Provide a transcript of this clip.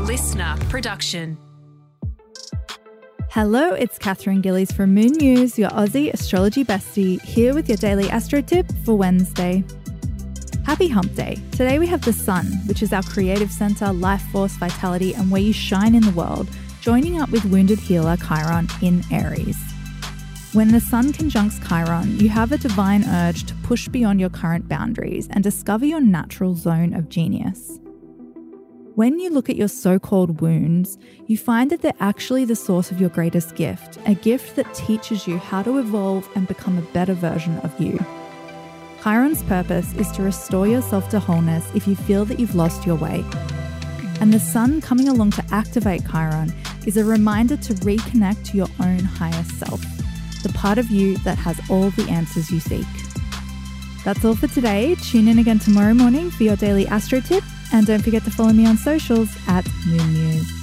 LiSTNR production. Hello, it's Katherine Gillies from Moon Muse, your Aussie astrology bestie, here with your daily astro tip for Wednesday. Happy Hump Day. Today we have the Sun, which is our creative center, life force, vitality, and where you shine in the world, joining up with wounded healer Chiron in Aries. When the Sun conjuncts Chiron, you have a divine urge to push beyond your current boundaries and discover your natural zone of genius. When you look at your so called wounds, you find that they're actually the source of your greatest gift, a gift that teaches you how to evolve and become a better version of you. Chiron's purpose is to restore yourself to wholeness if you feel that you've lost your way. And the sun coming along to activate Chiron is a reminder to reconnect to your own higher self, the part of you that has all the answers you seek. That's all for today. Tune in again tomorrow morning for your daily astro tip and don't forget to follow me on socials at Moon Muse.